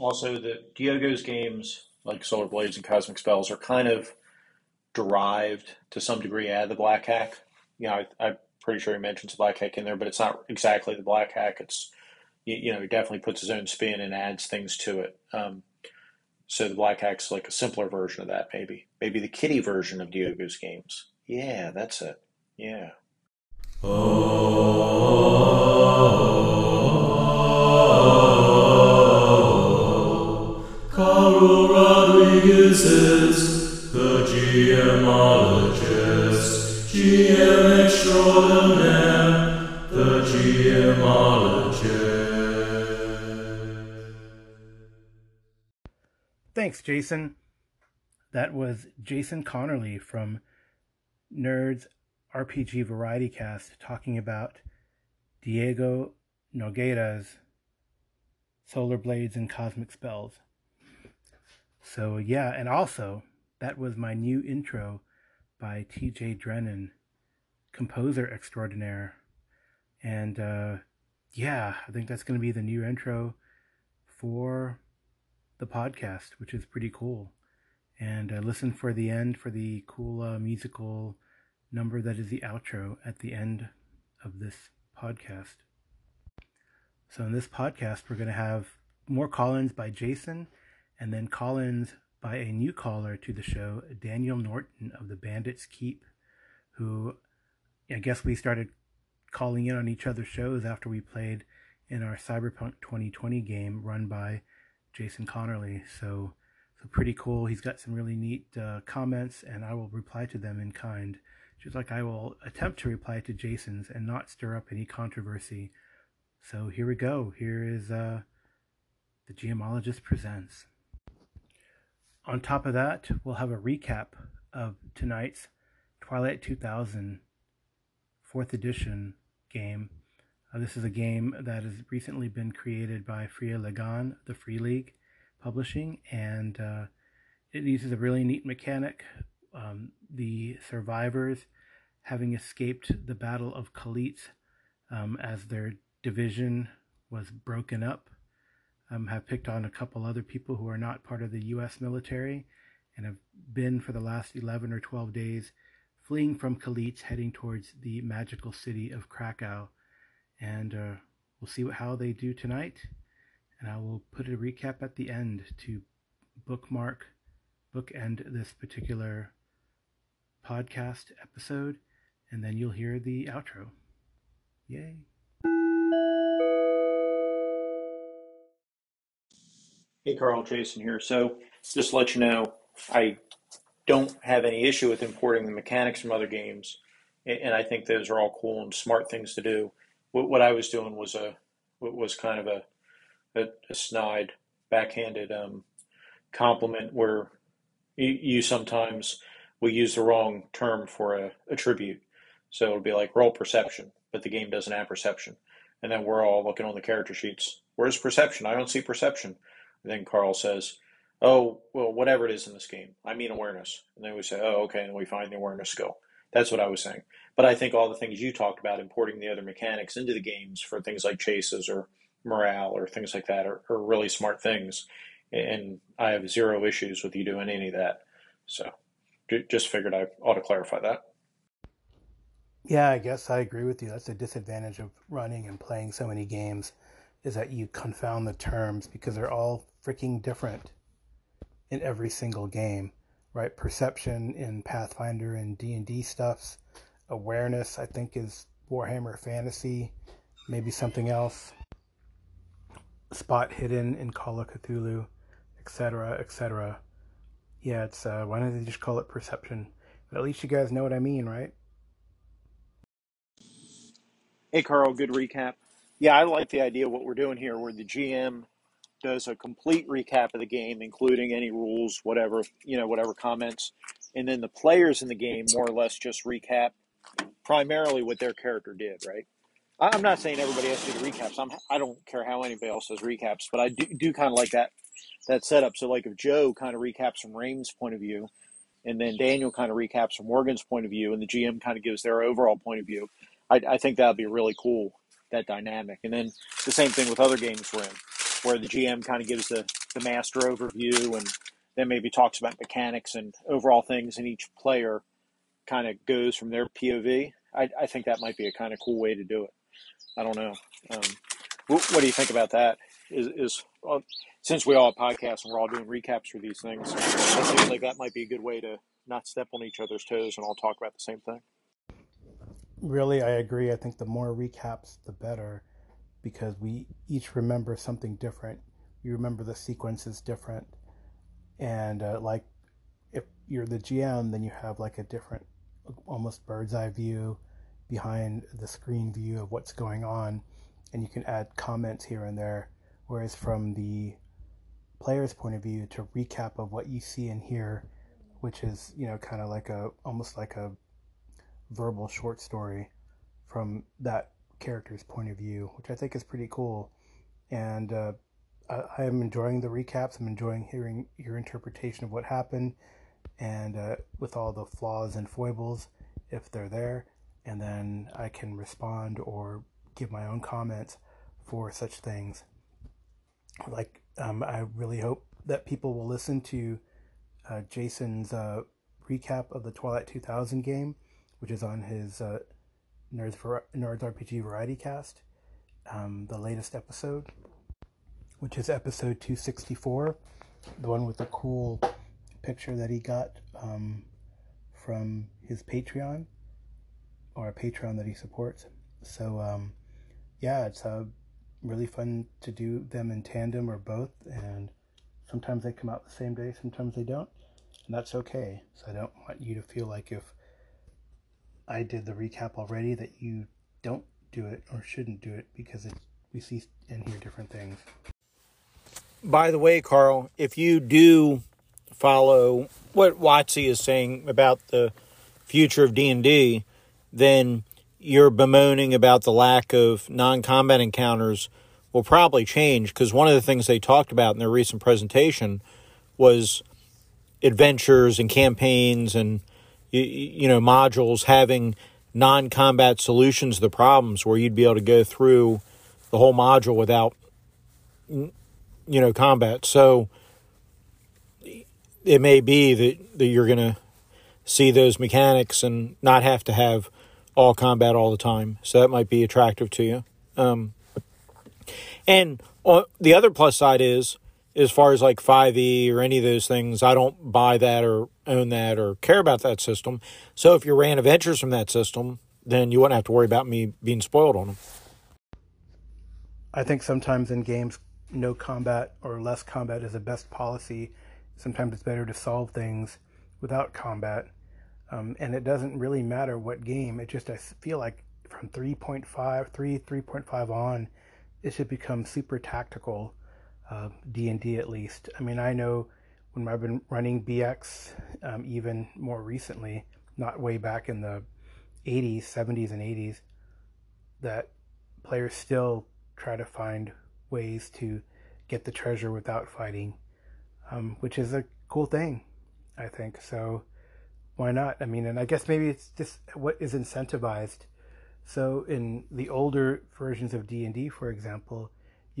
Also, the Diogo's games, like Solar Blades and Cosmic Spells, are kind of derived to some degree out of the Black Hack. You know, I, I'm pretty sure he mentions the Black Hack in there, but it's not exactly the Black Hack. It's you, you know, he definitely puts his own spin and adds things to it. Um, so the Black Hack's like a simpler version of that, maybe. Maybe the kitty version of Diogo's games. Yeah, that's it. Yeah. Carl The GMologist, GM extraordinaire, the. Thanks, Jason. That was Jason Connerly from Nerds RPG Variety Cast talking about Diego Nogueira's Solar Blades and Cosmic Spells. So, yeah, and also, that was my new intro by TJ Drennon, composer extraordinaire. And uh, yeah, I think that's going to be the new intro for the podcast, which is pretty cool. And uh, listen for the end for the cool uh, musical number that is the outro at the end of this podcast. So, in this podcast, we're going to have more call ins by Jason and then call ins by a new caller to the show, Daniel Norton of the Bandits Keep, who I guess we started calling in on each other's shows after we played in our Cyberpunk 2020 game run by Jason Connerly. So, so pretty cool. He's got some really neat uh, comments, and I will reply to them in kind, just like I will attempt to reply to Jason's and not stir up any controversy. So here we go. Here is uh, the GMologist presents. On top of that, we'll have a recap of tonight's Twilight 2000 fourth edition game. Uh, this is a game that has recently been created by Fria Ligan, the Free League Publishing, and uh, it uses a really neat mechanic. Um, the survivors, having escaped the Battle of Khalitz um, as their division was broken up, um, have picked on a couple other people who are not part of the U.S. military and have been for the last 11 or 12 days fleeing from Khalitz, heading towards the magical city of Krakow. And uh, we'll see what, how they do tonight. And I will put a recap at the end to bookmark, bookend this particular podcast episode. And then you'll hear the outro. Yay. Hey, Carl, Jason here. So, just to let you know, I don't have any issue with importing the mechanics from other games, and I think those are all cool and smart things to do. What, I was doing was a was kind of a a, a snide, backhanded um, compliment where you, you, sometimes will use the wrong term for a attribute. So it'll be like roll perception, but the game doesn't have perception, and then we're all looking on the character sheets. Where's perception? I don't see perception. And then Carl says, oh, well, whatever it is in this game, I mean awareness. And then we say, oh, okay, and we find the awareness skill. That's what I was saying. But I think all the things you talked about, importing the other mechanics into the games for things like chases or morale or things like that, are, are really smart things. And I have zero issues with you doing any of that. So just figured I ought to clarify that. Yeah, I guess I agree with you. That's a disadvantage of running and playing so many games is that you confound the terms because they're all freaking different in every single game, right? Perception in Pathfinder and D and D stuffs. Awareness, I think, is Warhammer Fantasy. Maybe something else. Spot hidden in Call of Cthulhu, etc., etc. Yeah, it's uh, why don't they just call it perception? But at least you guys know what I mean, right? Hey, Carl. Good recap. Yeah, I like the idea of what we're doing here, where the GM does a complete recap of the game, including any rules, whatever you know, whatever comments, and then the players in the game more or less just recap primarily what their character did. Right? I'm not saying everybody has to do recaps. I'm, I don't care how anybody else does recaps, but I do, do kind of like that that setup. So, like if Joe kind of recaps from Rain's point of view, and then Daniel kind of recaps from Morgan's point of view, and the GM kind of gives their overall point of view, I, I think that would be really cool that dynamic. And then the same thing with other games we're in, where the GM kind of gives the the master overview and then maybe talks about mechanics and overall things, and each player kind of goes from their POV. I, I think that might be a kind of cool way to do it. I don't know. Um, what, what do you think about that? Is, is well, since we all have podcasts and we're all doing recaps for these things, it seems like that might be a good way to not step on each other's toes and all talk about the same thing. Really, I agree. I think the more recaps, the better, because we each remember something different. You remember the sequences different, and uh, like if you're the GM, then you have like a different, almost bird's eye view behind the screen view of what's going on, and you can add comments here and there. Whereas from the player's point of view, to recap of what you see and hear, which is you know kind of like a almost like a verbal short story from that character's point of view, which I think is pretty cool. And uh, I, I, am enjoying the recaps. I'm enjoying hearing your interpretation of what happened, and uh, with all the flaws and foibles, if they're there, and then I can respond or give my own comments for such things. Like um, I really hope that people will listen to uh, Jason's uh, recap of the Twilight 2000 game, which is on his Nerds, Nerds RPG Variety Cast, um, the latest episode, which is episode 264, the one with the cool picture that he got um, from his Patreon or a Patreon that he supports. So, um, yeah, it's uh, really fun to do them in tandem or both, and sometimes they come out the same day, sometimes they don't, and that's okay. So, I don't want you to feel like if I did the recap already that you don't do it or shouldn't do it because it, we see and hear different things. By the way, Carl, if you do follow what WotC is saying about the future of D&D, then your bemoaning about the lack of non-combat encounters will probably change because one of the things they talked about in their recent presentation was adventures and campaigns and you, you know, modules having non-combat solutions to the problems where you'd be able to go through the whole module without, you know, combat. So it may be that, that you're going to see those mechanics and not have to have all combat all the time. So that might be attractive to you. Um, and the other plus side is as far as like 5e or any of those things, I don't buy that or own that or care about that system. So if you ran adventures from that system, then you wouldn't have to worry about me being spoiled on them. I think sometimes in games, no combat or less combat is the best policy. Sometimes it's better to solve things without combat. Um, and it doesn't really matter what game. It just, I feel like from 3.5, 3, 3.5 on, it should become super tactical uh, D&D at least. I mean, I know when I've been running BX, um, even more recently, not way back in the 80s, 70s, and 80s, that players still try to find ways to get the treasure without fighting, um, which is a cool thing, I think. So why not? I mean, and I guess maybe it's just what is incentivized. So in the older versions of D&D, for example,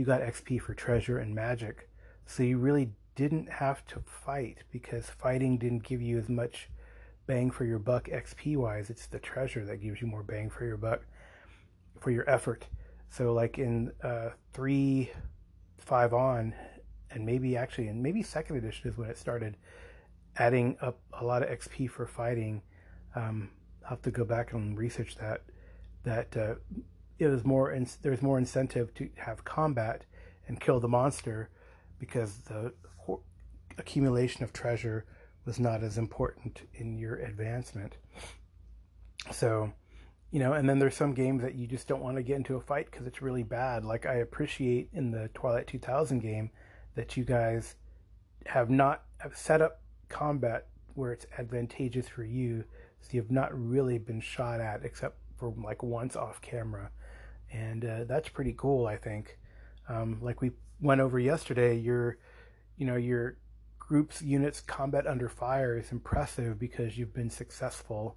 you got XP for treasure and magic. So you really didn't have to fight because fighting didn't give you as much bang for your buck XP wise. It's the treasure that gives you more bang for your buck for your effort. So like in uh, three, five on, and maybe actually, and maybe second edition is when it started adding up a lot of XP for fighting. Um, I'll have to go back and research that. That uh, it was more in, there's more incentive to have combat and kill the monster because the accumulation of treasure was not as important in your advancement. So, you know, and then there's some games that you just don't want to get into a fight because it's really bad. Like I appreciate in the Twilight 2000 game that you guys have not have set up combat where it's advantageous for you, so you've not really been shot at except for like once off camera and uh, that's pretty cool. I think, um, like we went over yesterday, your, you know, your group's units combat under fire is impressive because you've been successful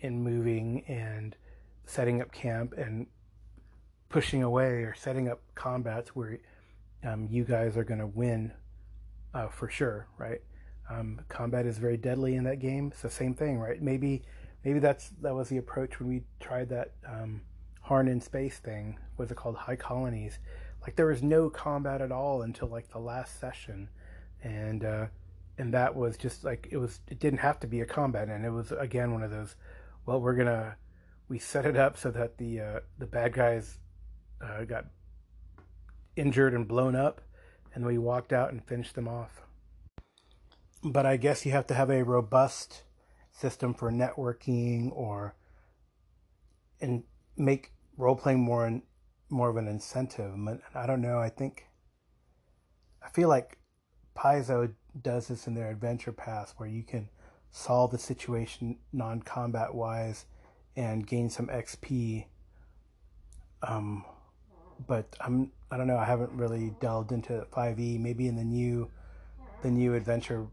in moving and setting up camp and pushing away or setting up combats where um, you guys are going to win uh, for sure, right? Um, combat is very deadly in that game. It's the same thing, right? Maybe maybe that's that was the approach when we tried that um, Harn in space thing. What's it called? High colonies. Like there was no combat at all until like the last session, and uh, and that was just like it was. It didn't have to be a combat, and it was again one of those. Well, we're gonna we set it up so that the uh, the bad guys uh, got injured and blown up, and we walked out and finished them off. But I guess you have to have a robust system for networking or and make role playing more more of an incentive. I don't know. I think I feel like Paizo does this in their adventure paths where you can solve the situation non combat wise and gain some XP. Um, but I'm I don't know. I haven't really delved into 5e. Maybe in the new the new adventure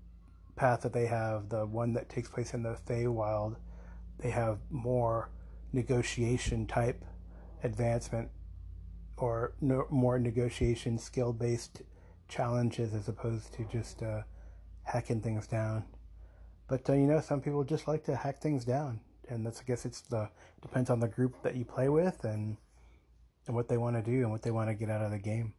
path that they have, the one that takes place in the Feywild, they have more negotiation type advancement or no, more negotiation skill based challenges as opposed to just uh, hacking things down. But uh, you know, some people just like to hack things down, and that's I guess it's the depends on the group that you play with and and what they want to do and what they want to get out of the game.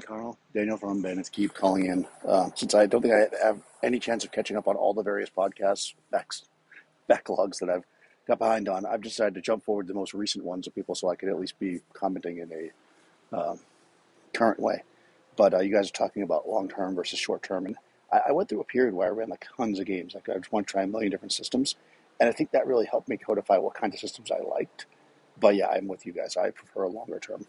Carl, Daniel from Bandits Keep calling in. Uh, since I don't think I have any chance of catching up on all the various podcasts backs, backlogs that I've got behind on, I've decided to jump forward to the most recent ones of people so I could at least be commenting in a um, current way. But uh, you guys are talking about long term versus short term, and I, I, went through a period where I ran like tons of games. Like I just want to try a million different systems, and I think that really helped me codify what kind of systems I liked. But yeah, I'm with you guys. I prefer a longer term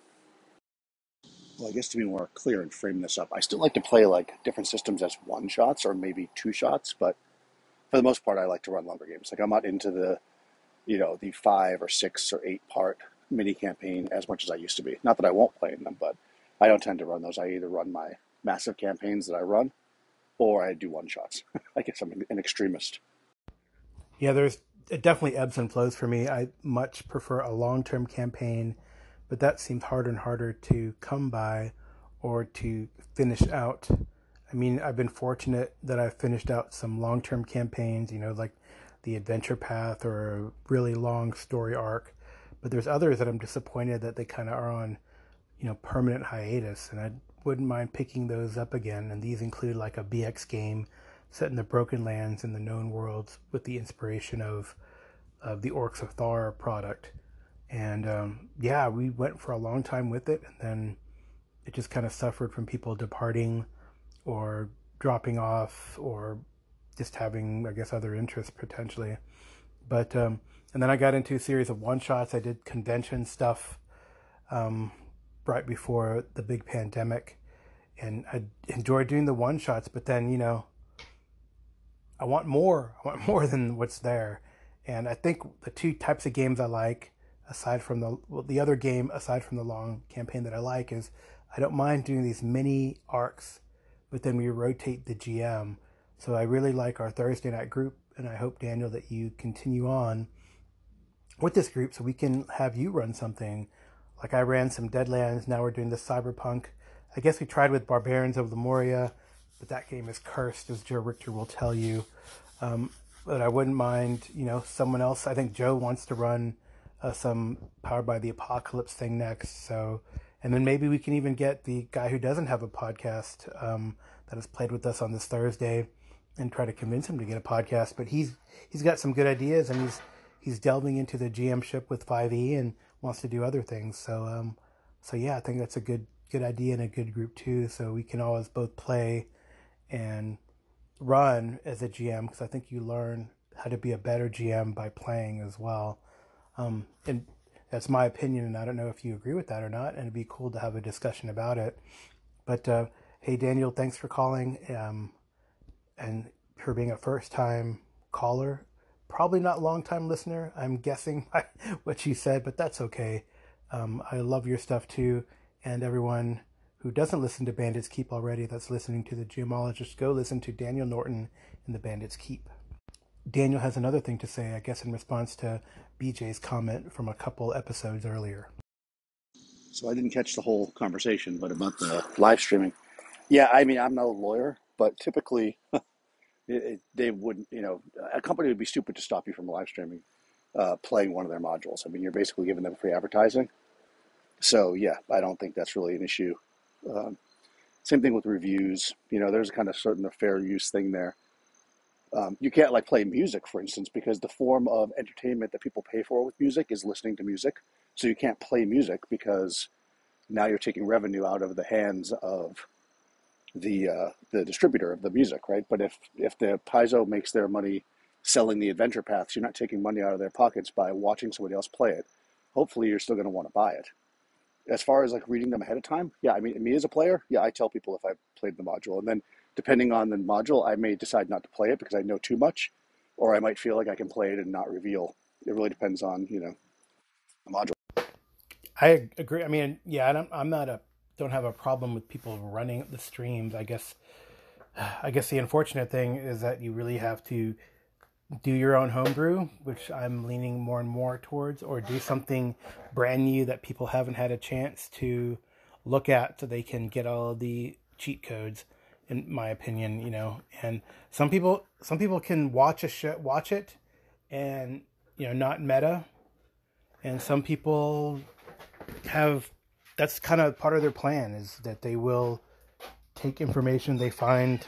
well, I guess to be more clear and frame this up, I still like to play like different systems as one shots or maybe two shots, but for the most part, I like to run longer games. Like I'm not into the, you know, the five or six or eight part mini campaign as much as I used to be. Not that I won't play in them, but I don't tend to run those. I either run my massive campaigns that I run, or I do one shots. I guess I'm an extremist. Yeah, there's definitely ebbs and flows for me. I much prefer a long term campaign but that seems harder and harder to come by or to finish out. I mean, I've been fortunate that I've finished out some long term campaigns, you know, like the adventure path or a really long story arc. But there's others that I'm disappointed that they kind of are on, you know, permanent hiatus. And I wouldn't mind picking those up again. And these include like a BX game set in the Broken Lands and the known worlds with the inspiration of, of the Orcs of Thar product. And um, yeah, we went for a long time with it, and then it just kind of suffered from people departing or dropping off or just having, I guess, other interests potentially. But um, and then I got into a series of one shots. I did convention stuff um, right before the big pandemic, and I enjoyed doing the one shots. But then you know, I want more. I want more than what's there. And I think the two types of games I like aside from the well, the other game aside from the long campaign that I like is I don't mind doing these mini arcs, but then we rotate the GM. So I really like our Thursday night group, and I hope Daniel that you continue on with this group so we can have you run something. Like I ran some Deadlands, now we're doing the Cyberpunk. I guess we tried with Barbarians of Lemuria, but that game is cursed, as Joe Richter will tell you. Um, but I wouldn't mind, you know, someone else. I think Joe wants to run uh, some Powered by the Apocalypse thing next. So, and then maybe we can even get the guy who doesn't have a podcast um, that has played with us on this Thursday and try to convince him to get a podcast. But he's he's got some good ideas and he's he's delving into the GM ship with 5e and wants to do other things. So um, so yeah, I think that's a good good idea and a good group too. So we can always both play and run as a GM because I think you learn how to be a better GM by playing as well. Um, and that's my opinion, and I don't know if you agree with that or not. And it'd be cool to have a discussion about it. But uh, hey, Daniel, thanks for calling um, and for being a first time caller. Probably not long time listener. I'm guessing what you said, but that's okay. Um, I love your stuff too. And everyone who doesn't listen to Bandits Keep already, that's listening to the GMologist, go listen to Daniel Norton in the Bandits Keep. Daniel has another thing to say, I guess, in response to BJ's comment from a couple episodes earlier. So I didn't catch the whole conversation, but about the live streaming. Yeah, I mean, I'm not a lawyer, but typically it, it, they wouldn't, you know, a company would be stupid to stop you from live streaming uh, playing one of their modules. I mean, you're basically giving them free advertising. So yeah, I don't think that's really an issue. Um, same thing with reviews. You know, there's kind of certain fair use thing there. Um, you can't like play music, for instance, because the form of entertainment that people pay for with music is listening to music. So you can't play music because now you're taking revenue out of the hands of the uh, the distributor of the music, right? But if if the Paizo makes their money selling the adventure paths, you're not taking money out of their pockets by watching somebody else play it. Hopefully, you're still going to want to buy it. As far as like reading them ahead of time, yeah, I mean, me as a player, yeah, I tell people if I played the module, and then depending on the module, I may decide not to play it because I know too much, or I might feel like I can play it and not reveal. It really depends on you know the module. I agree. I mean, yeah, I don't, I'm not a don't have a problem with people running the streams. I guess, I guess the unfortunate thing is that you really have to do your own homebrew, which I'm leaning more and more towards, or do something brand new that people haven't had a chance to look at, so they can get all the cheat codes. In my opinion, you know, and some people, some people can watch a show, watch it, and you know, not meta, and some people have that's kind of part of their plan is that they will take information they find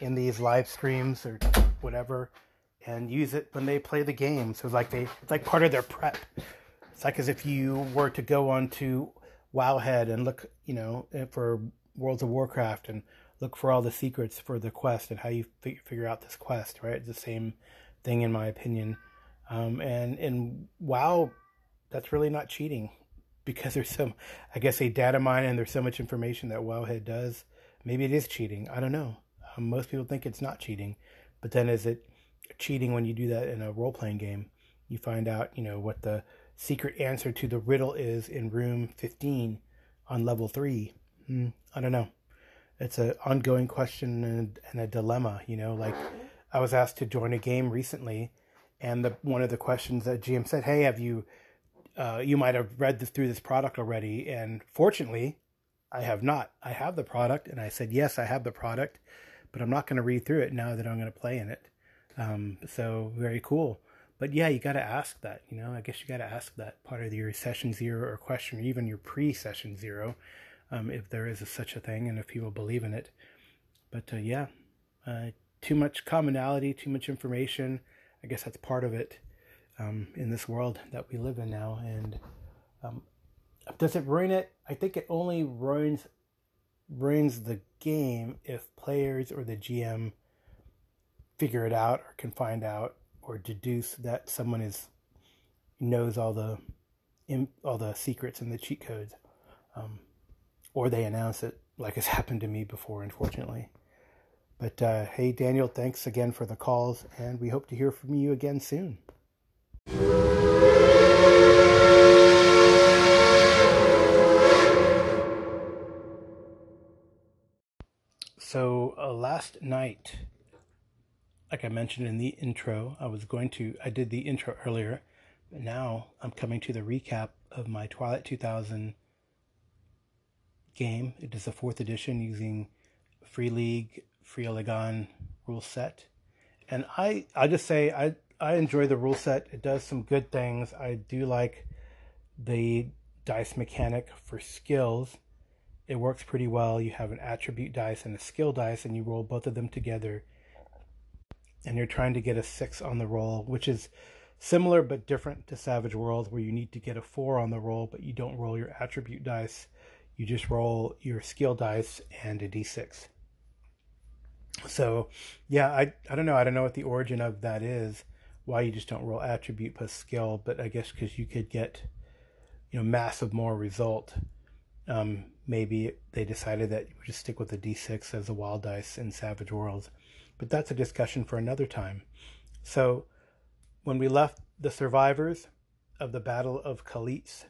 in these live streams or whatever and use it when they play the game. So it's like they it's like part of their prep. It's like as if you were to go onto Wowhead and look, you know, for Worlds of Warcraft and look for all the secrets for the quest and how you figure out this quest, right? It's the same thing in my opinion. Um, and in WoW, that's really not cheating because there's some, I guess, a data mine and there's so much information that Wowhead does. Maybe it is cheating. I don't know. Um, most people think it's not cheating, but then is it cheating when you do that in a role playing game? You find out, you know, what the secret answer to the riddle is in room 15 on level three. Hmm, I don't know. It's an ongoing question and, and a dilemma, you know, like I was asked to join a game recently and the one of the questions that GM said, "Hey, have you uh, you might have read this, through this product already. And fortunately, I have not. I have the product, and I said, yes, I have the product, but I'm not going to read through it now that I'm going to play in it. Um, so very cool. But yeah, you got to ask that. You know, I guess you got to ask that part of your session zero or question, or even your pre-session zero, um, if there is a, such a thing, and if people believe in it. But uh, yeah, uh, too much commonality, too much information. I guess that's part of it um, in this world that we live in now. And um, does it ruin it? I think it only ruins ruins the game if players or the GM figure it out or can find out or deduce that someone is knows all the all the secrets and the cheat codes, um, or they announce it like has happened to me before, unfortunately. But uh, hey, Daniel, thanks again for the calls, and we hope to hear from you again soon. So uh, last night, like I mentioned in the intro, I was going to, I did the intro earlier, but now I'm coming to the recap of my Twilight 2000 game. It is the fourth edition using Free League, Fria Ligan rule set. And I, I just say, I, I enjoy the rule set. It does some good things. I do like the dice mechanic for skills. It works pretty well. You have an attribute dice and a skill dice, and you roll both of them together. And you're trying to get a six on the roll, which is similar but different to Savage World, where you need to get a four on the roll, but you don't roll your attribute dice. You just roll your skill dice and a d6. So, yeah, I, I don't know. I don't know what the origin of that is why you just don't roll attribute plus skill, but I guess because you could get, you know, massive more result. Um, maybe they decided that you just stick with the d6 as a wild dice in Savage Worlds, but that's a discussion for another time. So, when we left the survivors of the Battle of Kalitz,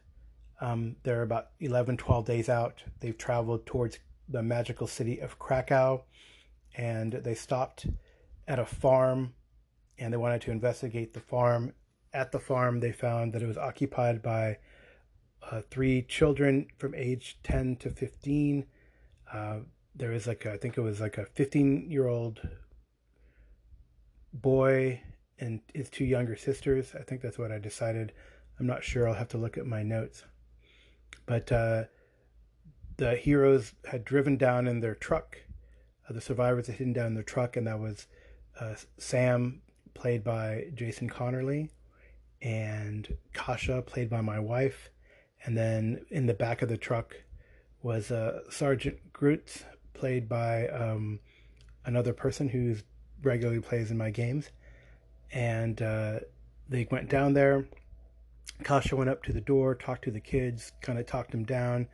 um, they're about 11, 12 days out. They've traveled towards the magical city of Krakow, and they stopped at a farm and they wanted to investigate the farm. At the farm, they found that it was occupied by uh, three children from age 10 to 15. Uh, there was like, a, I think it was like a 15 year old boy and his two younger sisters. I think that's what I decided. I'm not sure. I'll have to look at my notes. But uh, the heroes had driven down in their truck. Uh, the survivors had hidden down in their truck, and that was uh, Sam, played by Jason Connerly, and Kasha, played by my wife. And then in the back of the truck was uh, Sergeant Groot, played by um, another person who regularly plays in my games. And uh, they went down there. Kasha went up to the door, talked to the kids, kind of talked them down.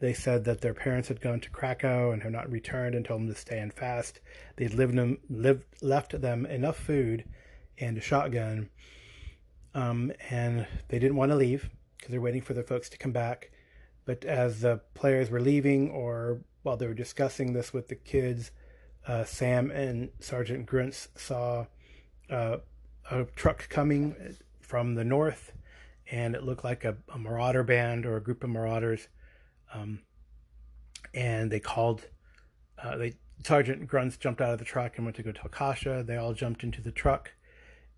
They said that their parents had gone to Krakow and had not returned and told them to stay and fast. They'd them, lived, left them enough food and a shotgun, um, and they didn't want to leave because they're waiting for their folks to come back. But as the players were leaving, or while they were discussing this with the kids, uh, Sam and Sergeant Gruntz saw uh, a truck coming from the north, and it looked like a, a marauder band or a group of marauders. Um, and they called. Uh, they Sergeant Gruntz jumped out of the truck and went to go tell Kasha. They all jumped into the truck,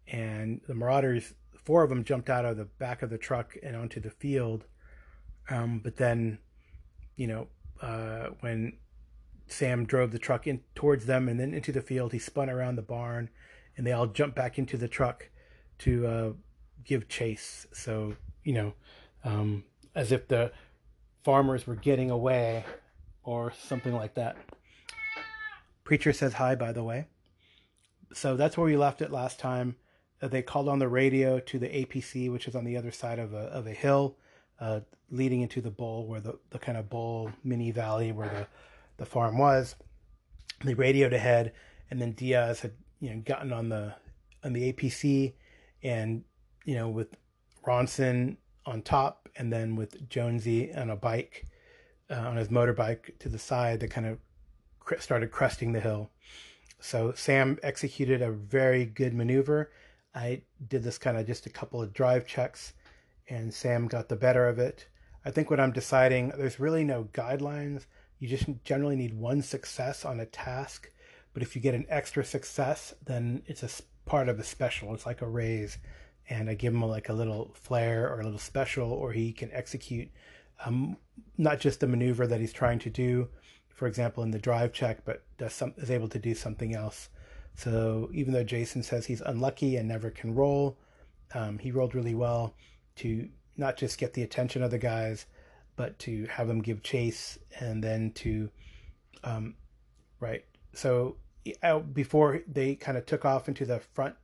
and the marauders, four of them, jumped out of the back of the truck and onto the field. Um, but then, you know, uh, when Sam drove the truck in towards them and then into the field, he spun around the barn, and they all jumped back into the truck to uh, give chase. So you know, um, as if the farmers were getting away or something like that. Preacher says hi, by the way. So that's where we left it last time. Uh, they called on the radio to the APC, which is on the other side of a, of a hill uh, leading into the bowl, where the, the kind of bowl mini valley where the, the farm was. They radioed ahead, and then Diaz had you know gotten on the on the APC, and you know with Ronson on top, and then with Jonesy on a bike, uh, on his motorbike to the side, that kind of cr- started cresting the hill. So Sam executed a very good maneuver. I did this kind of just a couple of drive checks, and Sam got the better of it. I think what I'm deciding, there's really no guidelines. You just generally need one success on a task, but if you get an extra success, then it's a part of a special. It's like a raise and I give him like a little flair or a little special, or he can execute um, not just the maneuver that he's trying to do, for example, in the drive check, but does some, is able to do something else. So even though Jason says he's unlucky and never can roll, um, he rolled really well to not just get the attention of the guys, but to have them give chase and then to, um, right. So before they kind of took off into the front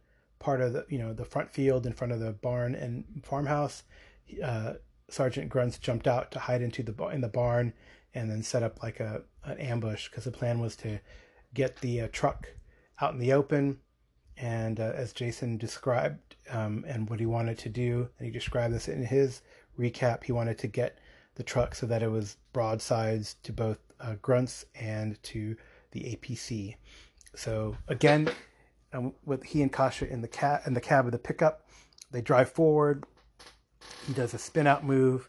part of the you know the front field in front of the barn and farmhouse. Uh, Sergeant Gruntz jumped out to hide into the in the barn and then set up like a an ambush because the plan was to get the uh, truck out in the open. And uh, as Jason described um, and what he wanted to do, and he described this in his recap, he wanted to get the truck so that it was broadsides to both uh, Gruntz and to the APC. So again, and with he and Kasha in the cab in the cab of the pickup. They drive forward. He does a spin out move.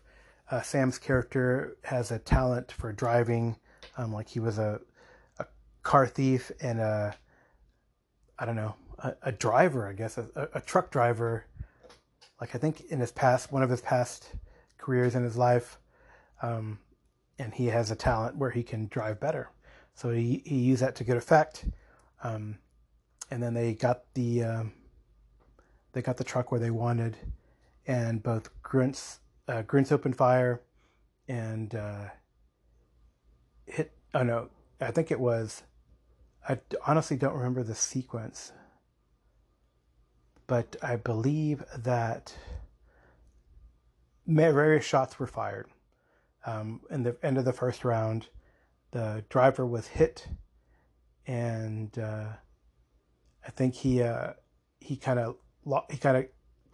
Uh, Sam's character has a talent for driving, um, like he was a, a car thief and a I don't know a, a driver, I guess, a, a, truck driver. Like I think in his past, one of his past careers in his life, um, and he has a talent where he can drive better. So he, he used that to good effect. Um, and then they got the um, they got the truck where they wanted, and both Gruntz uh, Gruntz opened fire, and uh, hit. Oh no, I think it was. I honestly don't remember the sequence, but I believe that various shots were fired. Um, in the end of the first round, the driver was hit, and uh, I think he uh, he kind of he kind of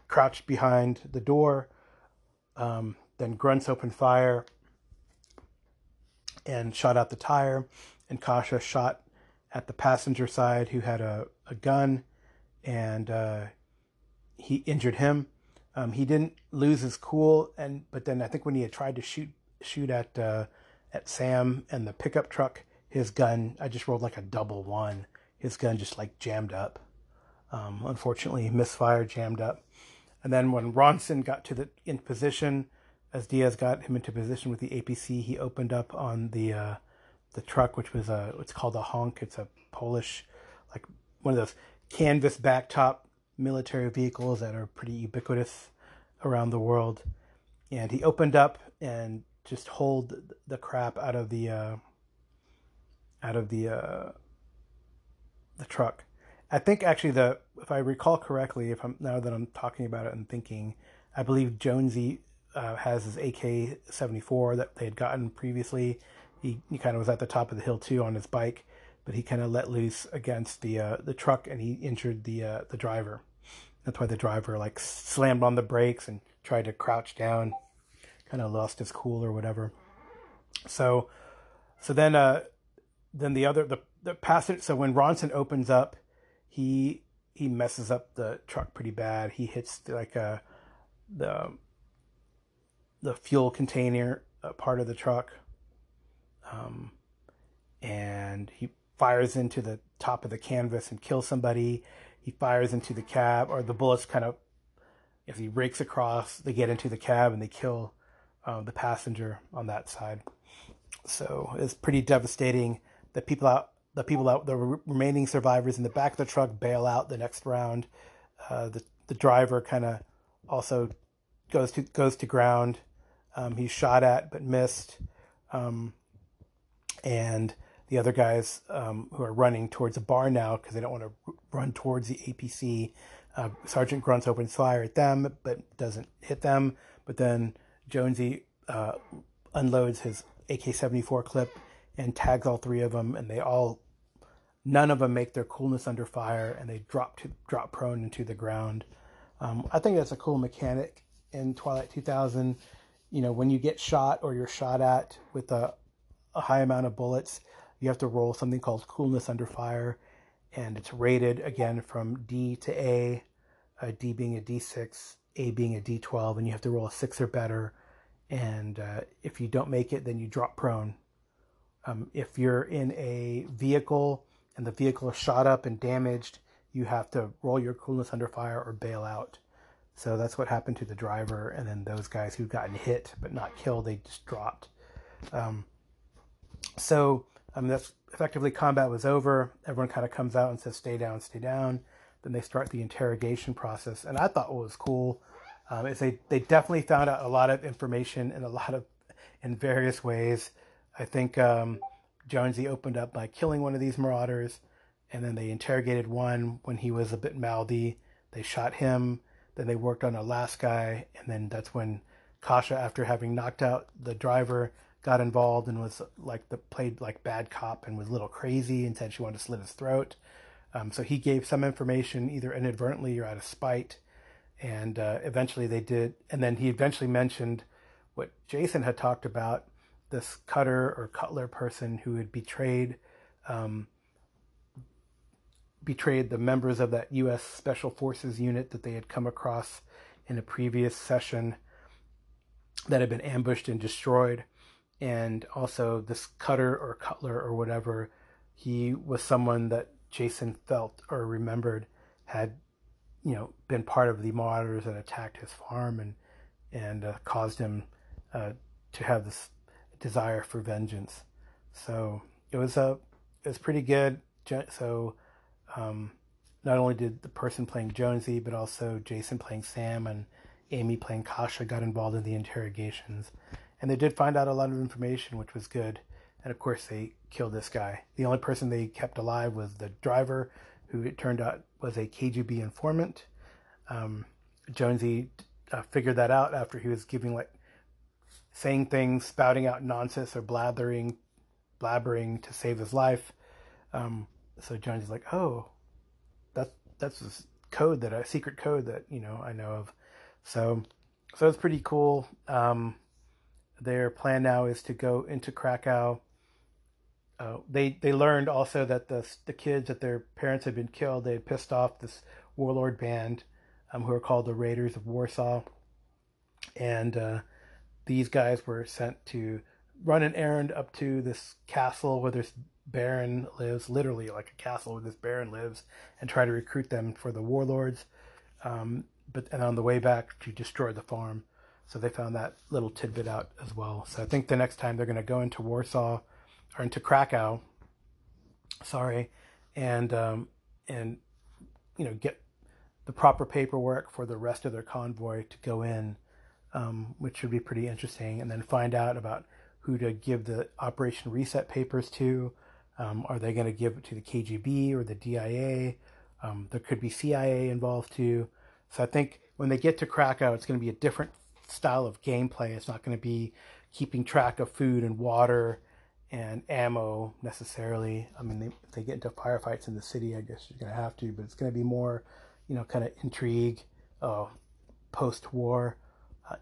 crouched behind the door. Um, then Gruntz opened fire and shot out the tire, and Kasha shot at the passenger side who had a, a gun, and uh, he injured him. Um, he didn't lose his cool, and but then I think when he had tried to shoot shoot at uh, at Sam and the pickup truck, his gun I just rolled like a double one. His gun just like jammed up. Um, unfortunately, misfire jammed up. And then when Ronson got to the in position, as Diaz got him into position with the APC, he opened up on the uh, the truck, which was a it's called a honk. It's a Polish, like one of those canvas backtop military vehicles that are pretty ubiquitous around the world. And he opened up and just hold the crap out of the uh, out of the uh, the truck. I think actually the if I recall correctly, if I'm now that I'm talking about it and thinking, I believe Jonesy uh, has his AK-74 that they had gotten previously. He, he kind of was at the top of the hill too on his bike, but he kind of let loose against the uh, the truck and he injured the uh, the driver. That's why the driver like slammed on the brakes and tried to crouch down, kind of lost his cool or whatever. So, so then uh, then the other the the passenger. So when Ronson opens up, he he messes up the truck pretty bad. He hits like a the the fuel container uh, part of the truck, um, and he fires into the top of the canvas and kills somebody. He fires into the cab, or the bullets kind of, as he rakes across, they get into the cab and they kill uh, the passenger on that side. So it's pretty devastating. The people out, the people out, the remaining survivors in the back of the truck bail out the next round. Uh, the the driver kind of also goes to goes to ground. Um, he's shot at but missed, um, and the other guys um, who are running towards a bar now because they don't want to run towards the APC. Uh, Sergeant Gruntz opens fire at them but doesn't hit them. But then Jonesy uh, unloads his AK-74 clip and tags all three of them, and they all none of them make their coolness under fire, and they drop to drop prone into the ground. Um, I think that's a cool mechanic in Twilight 2000. You know, when you get shot or you're shot at with a, a high amount of bullets, you have to roll something called coolness under fire, and it's rated again from D to A, uh, D being a D6, A being a D12, and you have to roll a six or better. And uh, if you don't make it, then you drop prone. Um, if you're in a vehicle and the vehicle is shot up and damaged, you have to roll your coolness under fire or bail out. So that's what happened to the driver, and then those guys who've gotten hit but not killed, they just dropped. Um, so I mean, that's effectively combat was over. Everyone kind of comes out and says, "Stay down, stay down." Then they start the interrogation process, and I thought what was cool um, is they they definitely found out a lot of information in a lot of in various ways. I think um, Jonesy opened up by killing one of these marauders, and then they interrogated one when he was a bit mouthy. They shot him then they worked on a last guy, and then that's when Kasha, after having knocked out the driver, got involved and was like the played like bad cop and was a little crazy and said she wanted to slit his throat. Um, so he gave some information either inadvertently or out of spite, and uh, eventually they did. And then he eventually mentioned what Jason had talked about this cutter or cutler person who had betrayed um, betrayed the members of that U.S. Special Forces unit that they had come across in a previous session that had been ambushed and destroyed. And also, this cutter or cutler or whatever, he was someone that Jason felt or remembered had, you know, been part of the marauders that attacked his farm and and uh, caused him uh, to have this desire for vengeance. So it was a it was pretty good. So um, not only did the person playing Jonesy, but also Jason playing Sam and Amy playing Kasha got involved in the interrogations. And they did find out a lot of information, which was good. And of course, they killed this guy. The only person they kept alive was the driver, who it turned out was a KGB informant. Um, Jonesy uh, figured that out after he was giving like saying things, spouting out nonsense or blathering, blabbering to save his life. Um, so Johnny's like, oh, that's that's this code that a secret code that you know I know of. So so it's pretty cool. Um, their plan now is to go into Krakow. Uh, they they learned also that the the kids that their parents had been killed. They had pissed off this warlord band um, who are called the Raiders of Warsaw. And uh, these guys were sent to run an errand up to this castle where this baron lives, literally like a castle where this baron lives, and try to recruit them for the warlords. Um, but and on the way back to destroy the farm. So they found that little tidbit out as well. So I think the next time they're going to go into Warsaw or into Krakow, sorry, and um, and you know get the proper paperwork for the rest of their convoy to go in, um, which should be pretty interesting, and then find out about who to give the Operation Reset papers to. Um, are they going to give it to the KGB or the DIA? Um, there could be CIA involved too. So I think when they get to Krakow, it's going to be a different style of gameplay. It's not going to be keeping track of food and water and ammo necessarily. I mean, they, if they get into firefights in the city, I guess you're going to have to, but it's going to be more, you know, kind of intrigue, uh, post-war uh,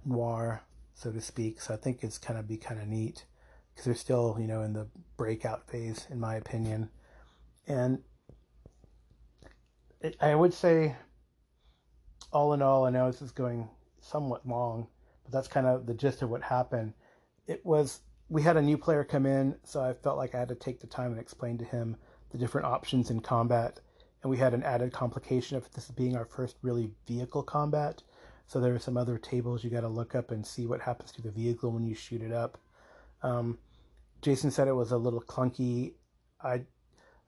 noir, so to speak. So I think it's kind of be kind of neat because they're still, you know, in the breakout phase, in my opinion. And I would say, all in all, I know this is going somewhat long, but that's kind of the gist of what happened. It was we had a new player come in, so I felt like I had to take the time and explain to him the different options in combat. And we had an added complication of this being our first really vehicle combat. So there are some other tables you got to look up and see what happens to the vehicle when you shoot it up. Um, Jason said it was a little clunky. I,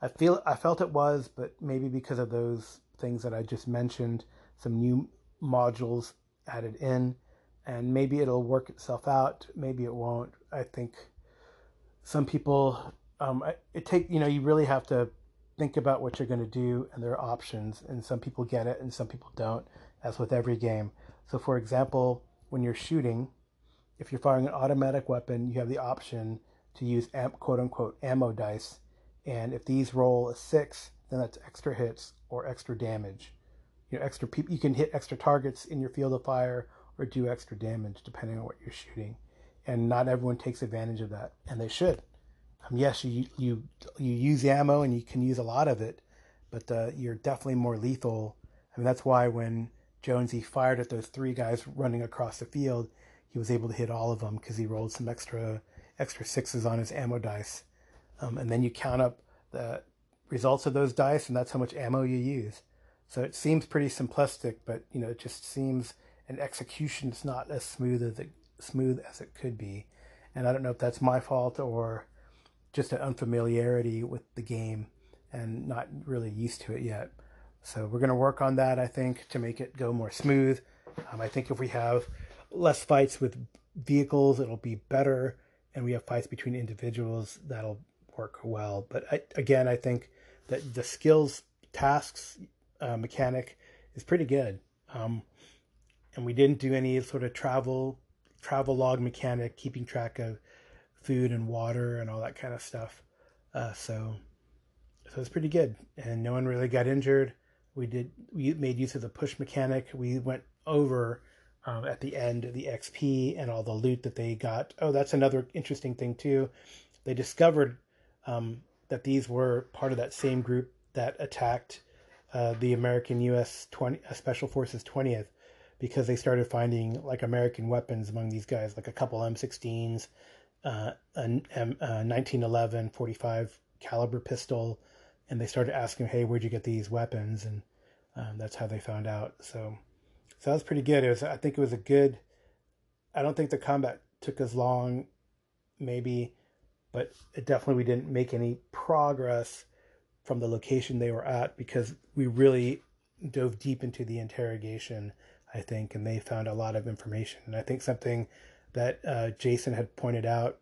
I feel I felt it was, but maybe because of those things that I just mentioned, some new modules added in and maybe it'll work itself out. Maybe it won't. I think some people, um, it take you know, you really have to think about what you're going to do and there are options. And some people get it and some people don't, as with every game. So, for example, when you're shooting, if you're firing an automatic weapon, you have the option to use quote unquote ammo dice. And if these roll a six, then that's extra hits or extra damage. You know, extra people. You can hit extra targets in your field of fire or do extra damage depending on what you're shooting. And not everyone takes advantage of that, and they should. Um, yes, you you you use ammo and you can use a lot of it, but uh, you're definitely more lethal. I mean, that's why when Jonesy fired at those three guys running across the field, he was able to hit all of them because he rolled some extra extra sixes on his ammo dice. Um, and then you count up the results of those dice, and that's how much ammo you use. So it seems pretty simplistic, but you know, it just seems an execution is not as smooth as it smooth as it could be. And I don't know if that's my fault or just an unfamiliarity with the game and not really used to it yet. So we're going to work on that, I think, to make it go more smooth. Um, I think if we have less fights with vehicles, it'll be better. And we have fights between individuals, that'll work well. But I, again, I think that the skills tasks uh, mechanic is pretty good. Um, and we didn't do any sort of travel travel log mechanic, keeping track of food and water and all that kind of stuff. Uh, so so it's pretty good, and no one really got injured. We did we made use of the push mechanic. We went over um, at the end the XP and all the loot that they got. Oh, that's another interesting thing too. They discovered um, that these were part of that same group that attacked uh, the American U.S. 20 uh, Special Forces 20th because they started finding like American weapons among these guys, like a couple M16s, uh, an M, uh, 1911 45 caliber pistol, and they started asking, "Hey, where'd you get these weapons?" And um, that's how they found out. So, so that was pretty good. It was, I think, it was a good. I don't think the combat took as long, maybe, but it definitely we didn't make any progress from the location they were at because we really dove deep into the interrogation I think, and they found a lot of information. And I think something that uh, Jason had pointed out,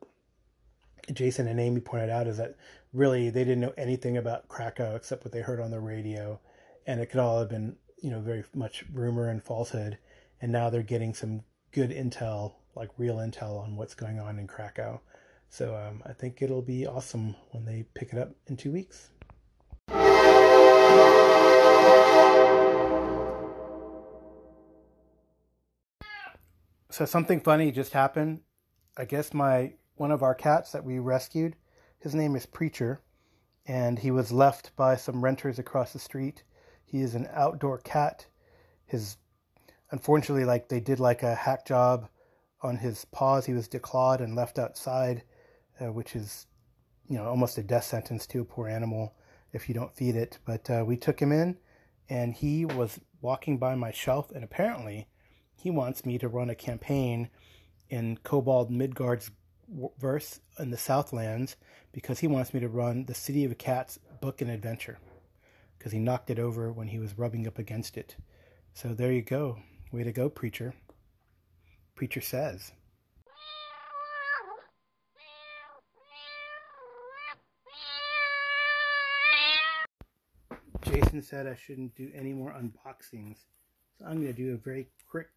Jason and Amy pointed out, is that really they didn't know anything about Krakow except what they heard on the radio, and it could all have been, you know, very much rumor and falsehood. And now they're getting some good intel, like real intel, on what's going on in Krakow. So um, I think it'll be awesome when they pick it up in two weeks. So something funny just happened. I guess my one of our cats that we rescued, his name is Preacher, and he was left by some renters across the street. He is an outdoor cat. His unfortunately, like they did like a hack job on his paws. He was declawed and left outside, uh, which is you know almost a death sentence to a poor animal if you don't feed it. But uh, we took him in, and he was walking by my shelf, and apparently he wants me to run a campaign in Kobold Midgard's verse in the Southlands because he wants me to run the City of Cats book and adventure because he knocked it over when he was rubbing up against it. So there you go. Way to go, preacher. Preacher says. Jason said I shouldn't do any more unboxings. So I'm going to do a very quick,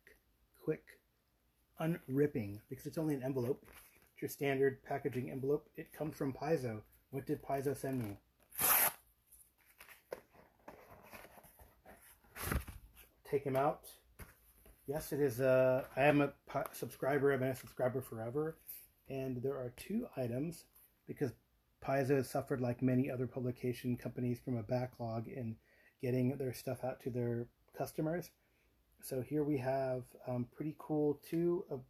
quick unripping because it's only an envelope. Your standard packaging envelope. It comes from Paizo. What did Paizo send me? Take him out. Yes, it is. Uh, I am a subscriber. I've been a subscriber forever. And there are two items because Paizo has suffered, like many other publication companies, from a backlog in getting their stuff out to their customers. So here we have um, pretty cool two of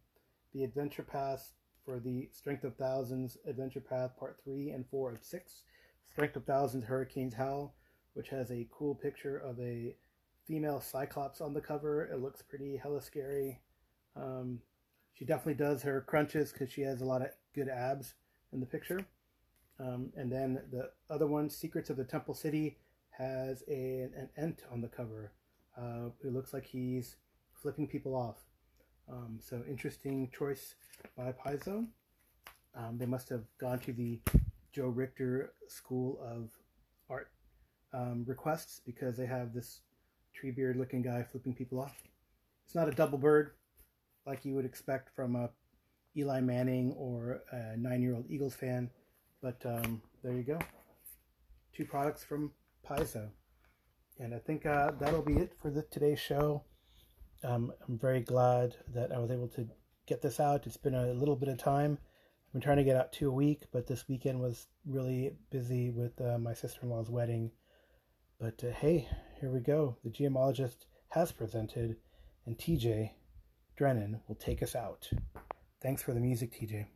the Adventure Paths for the Strength of Thousands Adventure Path Part 3 and 4 of 6. Strength of Thousands Hurricanes Howl, which has a cool picture of a female Cyclops on the cover. It looks pretty hella scary. Um, she definitely does her crunches because she has a lot of good abs in the picture. Um, and then the other one, Secrets of the Temple City, has a, an Ent on the cover. Uh, it looks like he's flipping people off. Um, so interesting choice by Paizo. Um, they must have gone to the Joe Richter School of Art um, requests because they have this tree beard looking guy flipping people off. It's not a double bird like you would expect from a Eli Manning or a nine year old Eagles fan, but um, there you go. Two products from Paizo. And I think uh, that'll be it for the, today's show. Um, I'm very glad that I was able to get this out. It's been a little bit of time. I've been trying to get out two a week, but this weekend was really busy with uh, my sister in law's wedding. But uh, hey, here we go. The GMologist has presented, and TJ Drennon will take us out. Thanks for the music, TJ.